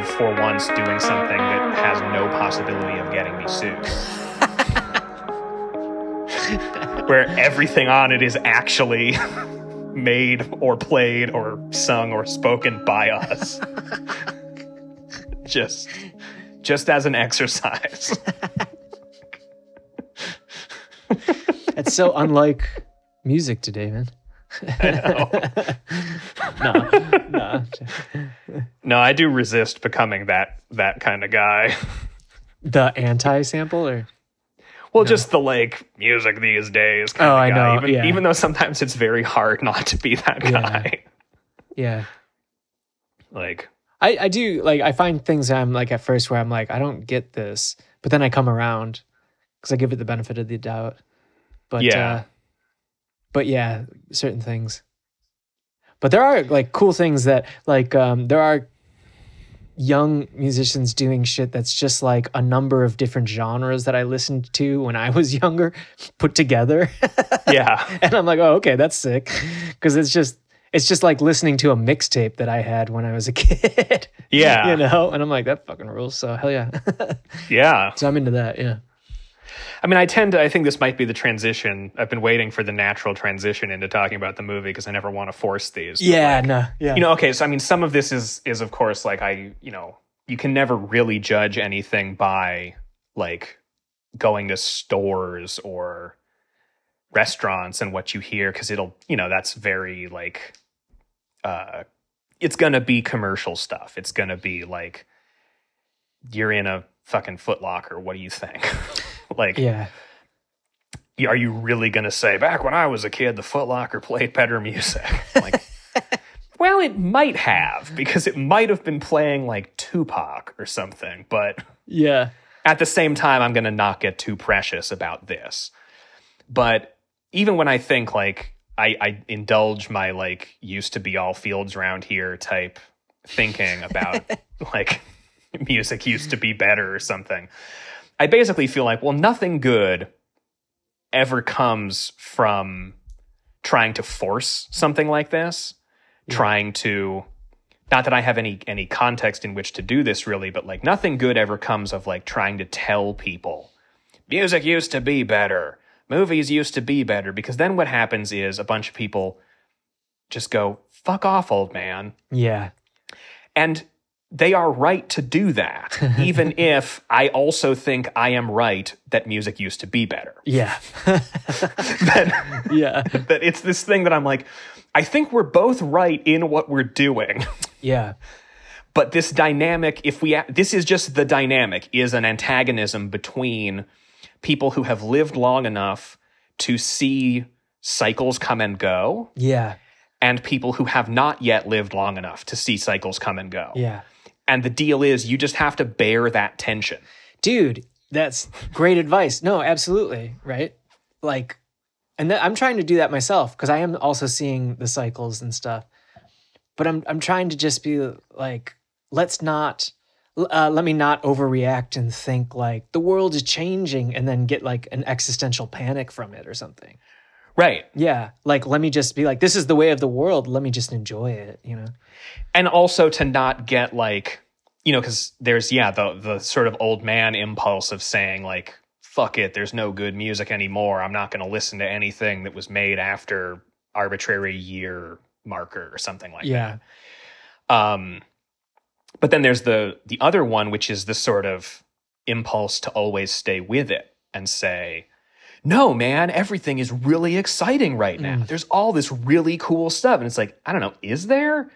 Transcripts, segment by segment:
of for once doing something that has no possibility of getting me sued. Where everything on it is actually made or played or sung or spoken by us. just just as an exercise. It's so unlike music today, man. No, no. No, I do resist becoming that that kind of guy. The anti-sample or Well, just the like music these days. Kind Oh, I know, Even, yeah. even though sometimes it's very hard not to be that Yeah. guy. yeah. Like, I, I do like I find things that I'm like at first where I'm like I don't get this, but then I come around because I give it the benefit of the doubt. But Yeah. uh, but yeah, certain things. But there are like cool things that like um, there are young musicians doing shit that's just like a number of different genres that I listened to when I was younger put together. yeah, and I'm like, oh, okay, that's sick, because it's just it's just like listening to a mixtape that I had when I was a kid. Yeah. you know, and I'm like, that fucking rules. So hell yeah. yeah. so I'm into that. Yeah, I mean, I tend to. I think this might be the transition. I've been waiting for the natural transition into talking about the movie because I never want to force these. yeah, like, no, yeah, you know okay so i mean some of this is is of course like i you know you can never really judge anything by like going to stores or restaurants and what you hear because it'll you know that's very like uh it's gonna be commercial stuff it's gonna be like you're in a fucking footlocker what do you think like yeah, are you really going to say back when I was a kid the Footlocker played better music? Like, well, it might have because it might have been playing like Tupac or something, but yeah, at the same time, I'm going to not get too precious about this. But even when I think like I, I indulge my like used to be all fields around here type thinking about like music used to be better or something, I basically feel like, well, nothing good ever comes from trying to force something like this, trying to not that I have any any context in which to do this really, but like nothing good ever comes of like trying to tell people music used to be better, movies used to be better, because then what happens is a bunch of people just go, fuck off, old man. yeah, And they are right to do that, even if I also think I am right that music used to be better. yeah, that, yeah, that it's this thing that I'm like, I think we're both right in what we're doing. yeah, but this dynamic if we this is just the dynamic is an antagonism between people who have lived long enough to see cycles come and go yeah, and people who have not yet lived long enough to see cycles come and go. Yeah, and the deal is you just have to bear that tension dude, that's great advice. No, absolutely, right? Like, and th- I'm trying to do that myself because I am also seeing the cycles and stuff. But I'm I'm trying to just be like, let's not. Uh, let me not overreact and think like the world is changing and then get like an existential panic from it or something. Right Yeah, like let me just be like, this is the way of the world. Let me just enjoy it, you know? and also to not get like you know because there's yeah the the sort of old man impulse of saying like fuck it there's no good music anymore i'm not going to listen to anything that was made after arbitrary year marker or something like Yeah, that um but then there's the the other one which is the sort of impulse to always stay with it and say no man everything is really exciting right now. Mm. there's all this really cool stuff. And it's like i don't know is there?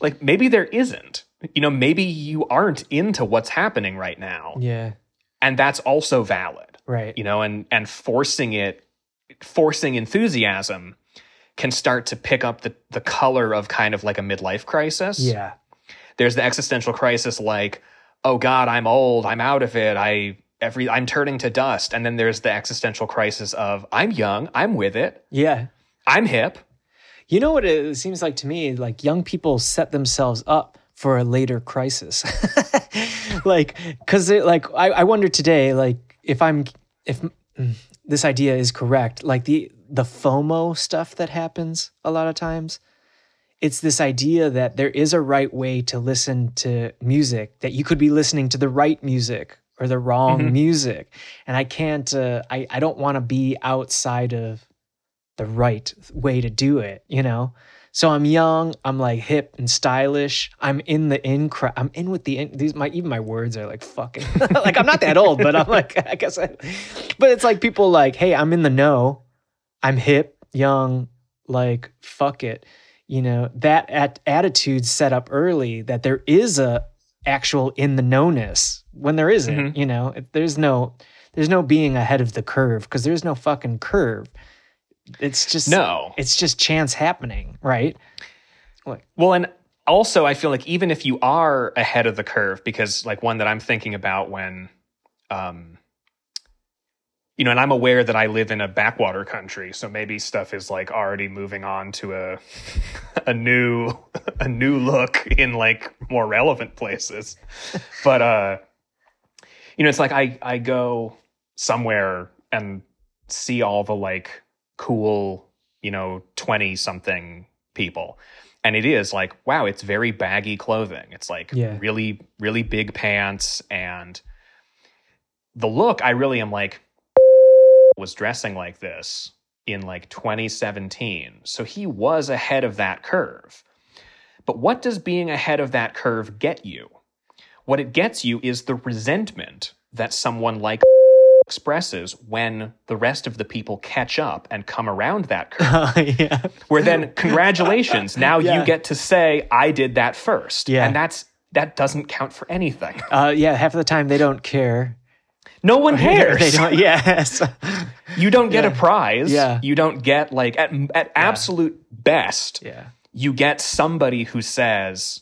Like maybe there isn't. You know maybe you aren't into what's happening right now. Yeah, and that's also valid. Right. you know and and forcing it forcing enthusiasm can start to pick up the the color of kind of like a midlife crisis. Yeah, there's the existential crisis like oh god i'm old i'm out of it i every i'm turning to dust and then there's the existential crisis of i'm young i'm with it yeah. i'm hip You know what it seems like to me? Like young people set themselves up for a later crisis. like, because like I, I wonder today, like if I'm if mm, this idea is correct, like the the FOMO stuff that happens a lot of times it's this idea that there is a right way to listen to music, that you could be listening to the right music or the wrong Mhm. music. And I can't, uh, I, I don't want to be outside of the right way to do it, you know? So I'm young, I'm like hip and stylish. I'm in the in crowd. I'm in with the in. These my even my words are like fucking like I'm not that old, but I'm like I guess I. But it's like people like, hey, I'm in the know. I'm hip, young, like fuck it. You know that at attitude set up early that there is a actual in the knownness when there isn't. Mhm. You know, there's no there's no being ahead of the curve because there's no fucking curve. It's just No. it's just chance happening, right? like, Well, and also I feel like even if you are ahead of the curve, because like one that I'm thinking about when, um, you know, and I'm aware that I live in a backwater country, so maybe stuff is like already moving on to a a new a new look in like more relevant places. But uh you know, it's like I I go somewhere and see all the like cool, you know, 20 something people. And it is like, wow, it's very baggy clothing. It's like Yeah. really, really big pants. And the look, I really am like, was dressing like this in like 2017. So he was ahead of that curve. But what does being ahead of that curve get you? What it gets you is the resentment that someone like expresses when the rest of the people catch up and come around that curve. yeah. Where then, congratulations, now Yeah. you get to say, I did that first. Yeah. And that's that doesn't count for anything. Uh, yeah, half of the time they don't care. No one cares. they don't. Yes. You don't get a prize. Yeah. You don't get like at at absolute best, yeah. you get somebody who says,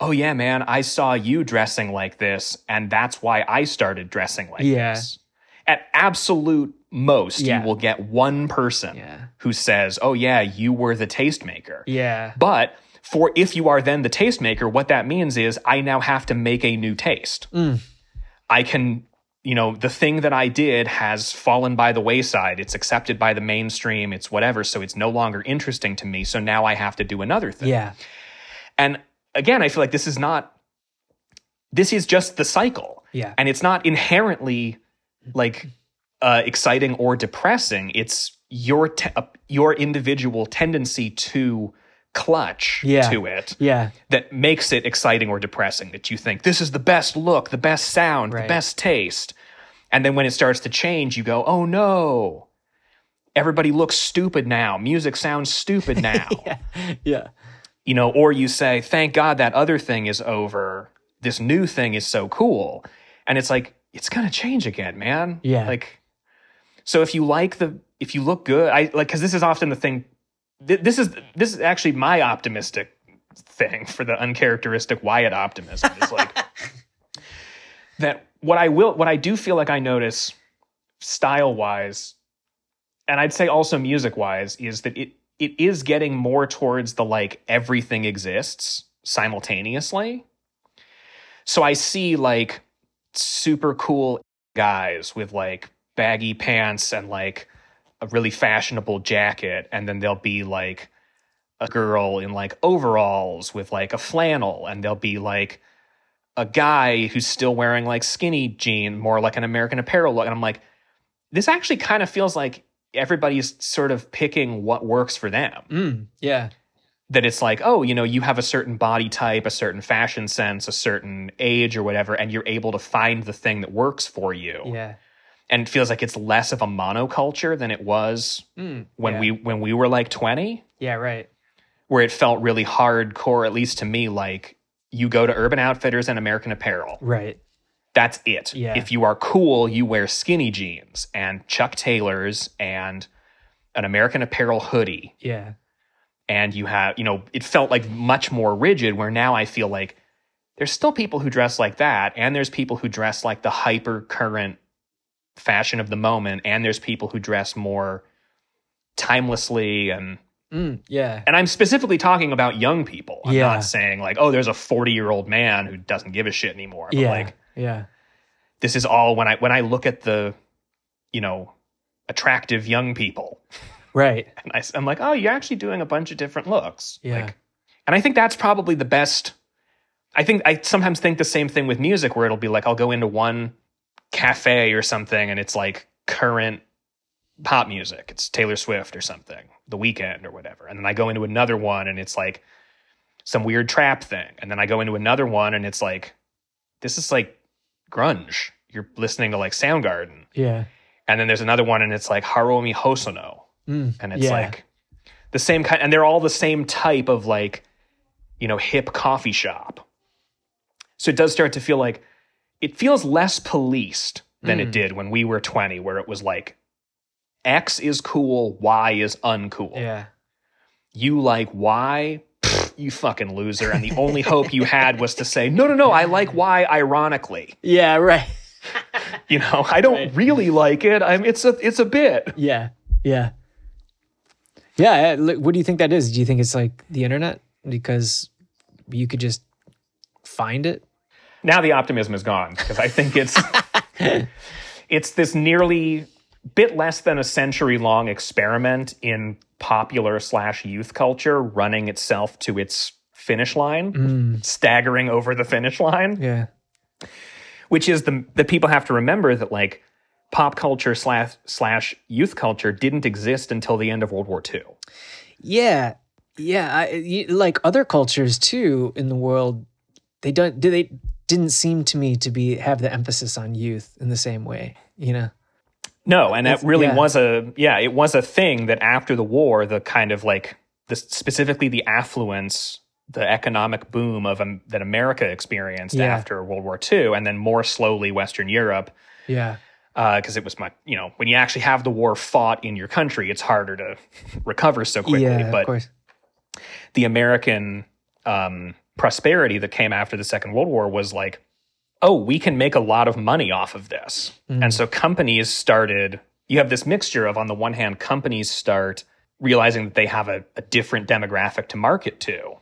"Oh yeah, man, I saw you dressing like this and that's why I started dressing like Yeah. this." At absolute most, Yeah. you will get one person Yeah. who says, "Oh yeah, you were the tastemaker." Yeah. But for if you are then the tastemaker, what that means is I now have to make a new taste. Mm. I can, you know, the thing that I did has fallen by the wayside. It's accepted by the mainstream. It's whatever. So it's no longer interesting to me. So now I have to do another thing. Yeah. And again, I feel like this is not, this is just the cycle. Yeah. And it's not inherently like uh, exciting or depressing. It's your, te- uh, your individual tendency to clutch Yeah. to it Yeah. that makes it exciting or depressing that you think this is the best look, the best sound, Right. the best taste. And then when it starts to change, you go, oh no, everybody looks stupid now. Music sounds stupid now. Yeah. Yeah. You know, or you say, thank God that other thing is over. This new thing is so cool. And it's like, it's going to change again, man. Yeah. Like, so if you like the, if you look good, I like, cause this is often the thing. Th- This is, this is actually my optimistic thing for the uncharacteristic Wyatt optimism. Is like that what I will, what I do feel like I notice style wise, and I'd say also music wise, is that it, it is getting more towards the like everything exists simultaneously. So I see like super cool guys with like baggy pants and like a really fashionable jacket and then there'll be like a girl in like overalls with like a flannel and there'll be like a guy who's still wearing like skinny jean more like an american apparel look and i'm like this actually kind of feels like everybody's sort of picking what works for them Mm. Yeah. that it's like, oh, you know, you have a certain body type, a certain fashion sense, a certain age or whatever, and you're able to find the thing that works for you. Yeah. And it feels like it's less of a monoculture than it was Mm. when yeah. we when we were like 20, Yeah. Right. where it felt really hardcore, at least to me, like you go to Urban Outfitters and American Apparel. Right. That's it. Yeah. If you are cool, you wear skinny jeans and Chuck Taylors and an American Apparel hoodie Yeah. and you have you know it felt like much more rigid where now i feel like there's still people who dress like that and there's people who dress like the hyper current fashion of the moment and there's people who dress more timelessly and Mm. Yeah. and i'm specifically talking about young people i'm Yeah. not saying like oh there's a 40 year old man who doesn't give a shit anymore but Yeah. like yeah. this is all when i when i look at the you know attractive young people Right. and I, i'm like oh you're actually doing a bunch of different looks Yeah. like And I think that's probably the best. I think I sometimes think the same thing with music where it'll be like I'll go into one cafe or something and it's like current pop music. It's Taylor Swift or something, The Weeknd or whatever. And then I go into another one and it's like some weird trap thing. And then I go into another one and it's like this is like grunge. You're listening to like Soundgarden. Yeah. And then there's another one and it's like Haruomi Hosono. Mm, And it's yeah. like the same kind and they're all the same type of like, you know, hip coffee shop. So it does start to feel like it feels less policed than it Mm. did when we were 20, where it was like X is cool, Y is uncool. Yeah. You like Y, Pfft, you fucking loser. And the only hope you had was to say, no, no, no, I like Y ironically. Yeah. Right. You know, I don't Right. really like it. I'm it's a it's a bit. Yeah. Yeah. Yeah. What do you think that is? Do you think it's like the internet because you could just find it? Now the optimism is gone because I think it's it's this nearly bit less than a century long experiment in popular slash youth culture running itself to its finish line, Mm, staggering over the finish line, yeah. which is the the people have to remember that like pop culture slash slash youth culture didn't exist until the end of World War II. Yeah. Yeah. I, like other cultures too in the world, they don't, do they didn't seem to me to be have the emphasis on youth in the same way, you know? No, and that really yeah. was a yeah, it was a thing that after the war, the kind of like the specifically the affluence, the economic boom of um, that America experienced Yeah. after World War II, and then more slowly Western Europe, Yeah. because it was my you know when you actually have the war fought in your country, it's harder to recover so quickly. yeah. of but course. the American um, prosperity that came after the Second World War was like, oh, we can make a lot of money off of this. Mm. And so companies started, you have this mixture of, on the one hand, companies start realizing that they have a, a different demographic to market to.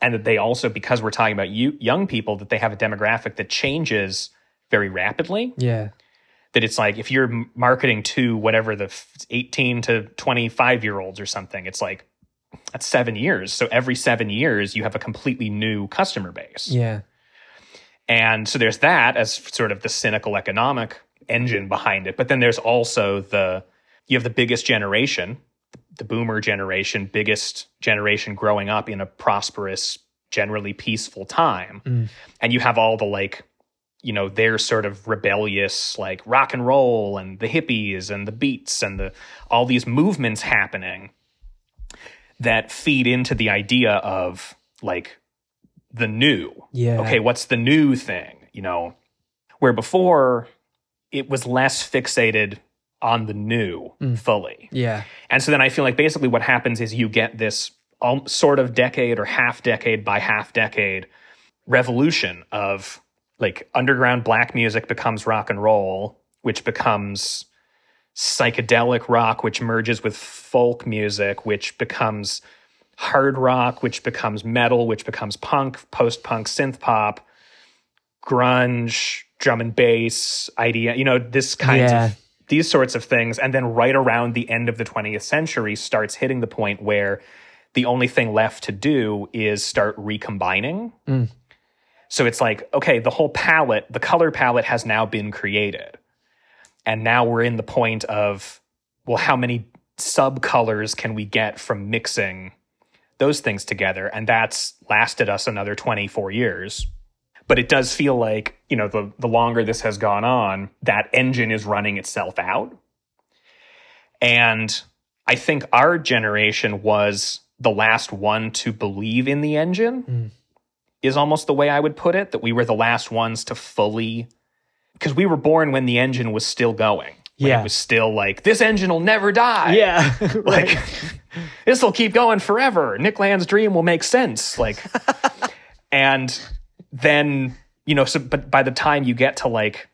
And that they also, because we're talking about you, young people, that they have a demographic that changes very rapidly Yeah. that it's like if you're marketing to whatever the 18 to 25 year olds or something it's like that's seven years. So every seven years you have a completely new customer base. Yeah. and so there's that as sort of the cynical economic engine behind it. But then there's also the you have the biggest generation the boomer generation biggest generation growing up in a prosperous generally peaceful time. Mm. and you have all the like you know their sort of rebellious like rock and roll and the hippies and the beats and the all these movements happening that feed into the idea of like the new Yeah. okay what's the new thing you know where before it was less fixated on the new Mm. fully Yeah. and so then I feel like basically what happens is you get this um, sort of decade or half decade by half decade revolution of like underground black music becomes rock and roll, which becomes psychedelic rock, which merges with folk music, which becomes hard rock, which becomes metal, which becomes punk, post punk, synth pop, grunge, drum and bass, IDM, you know, this kind Yeah. of these sorts of things. And then right around the end of the 20th century starts hitting the point where the only thing left to do is start recombining. Mm. So it's like, okay, the whole palette, the color palette has now been created. And now we're in the point of, well, how many subcolors can we get from mixing those things together? And that's lasted us another 24 years. But it does feel like, you know, the, the longer this has gone on, that engine is running itself out. And I think our generation was the last one to believe in the engine, Mm. is almost the way I would put it. That we were the last ones to fully, because we were born when the engine was still going. Yeah. It was still like, this engine will never die. Yeah. Like, this will keep going forever. Nick Land's dream will make sense. Like, and then, you know, so, but by the time you get to like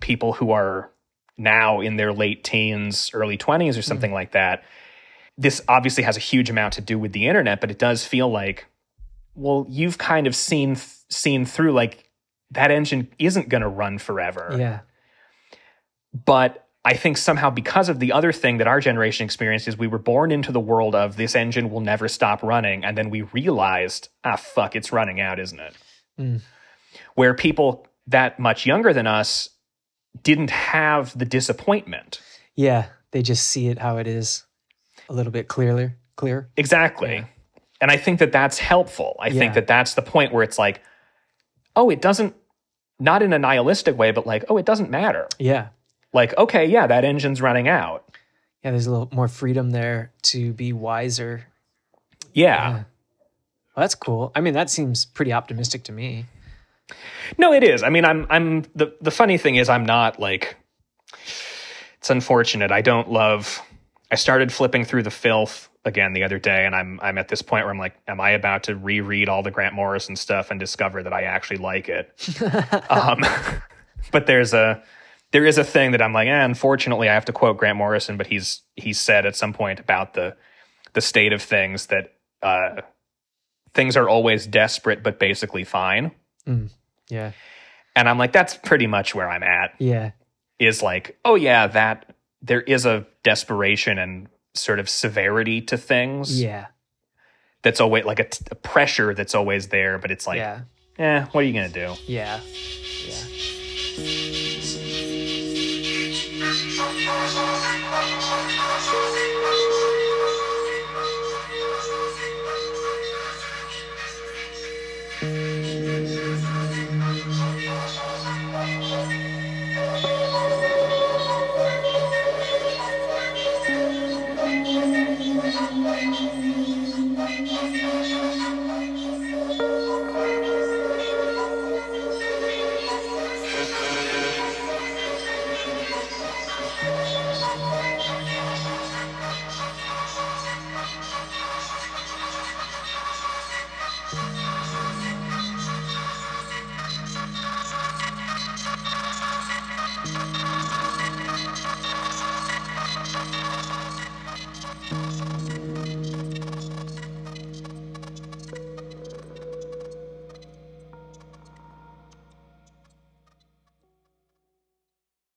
people who are now in their late teens, early 20s or something mm-hmm. like that, this obviously has a huge amount to do with the internet, but it does feel like, well, you've kind of seen seen through like that engine isn't going to run forever. yeah. But I think somehow because of the other thing that our generation experienced is we were born into the world of this engine will never stop running, and then we realized, ah, fuck, it's running out, isn't it? Mm. Where people that much younger than us didn't have the disappointment. Yeah, they just see it how it is, a little bit clearer. Clear. Exactly. Yeah. And I think that that's helpful. I Yeah. think that that's the point where it's like, oh, it doesn't, not in a nihilistic way, but like, oh, it doesn't matter. Yeah, Like, okay, yeah, that engine's running out. yeah. There's a little more freedom there to be wiser. Yeah. Well, that's cool. I mean, that seems pretty optimistic to me. No, it is. I mean, I'm, I'm, the, the funny thing is, I'm not like, it's unfortunate. I don't love, I started flipping through the filth again the other day, and I'm, I'm at this point where I'm like, am I about to reread all the Grant Morrison stuff and discover that I actually like it? um, but there's a there is a thing that I'm like, eh, unfortunately, I have to quote Grant Morrison, but he's he said at some point about the the state of things that uh, things are always desperate but basically fine, Yeah, and I'm like, that's pretty much where I'm at. yeah, Is like, oh yeah, that there is a desperation and sort of severity to things. Yeah. That's always like a, t- a pressure that's always there, but it's like, yeah. eh, what are you going to do? Yeah. Yeah.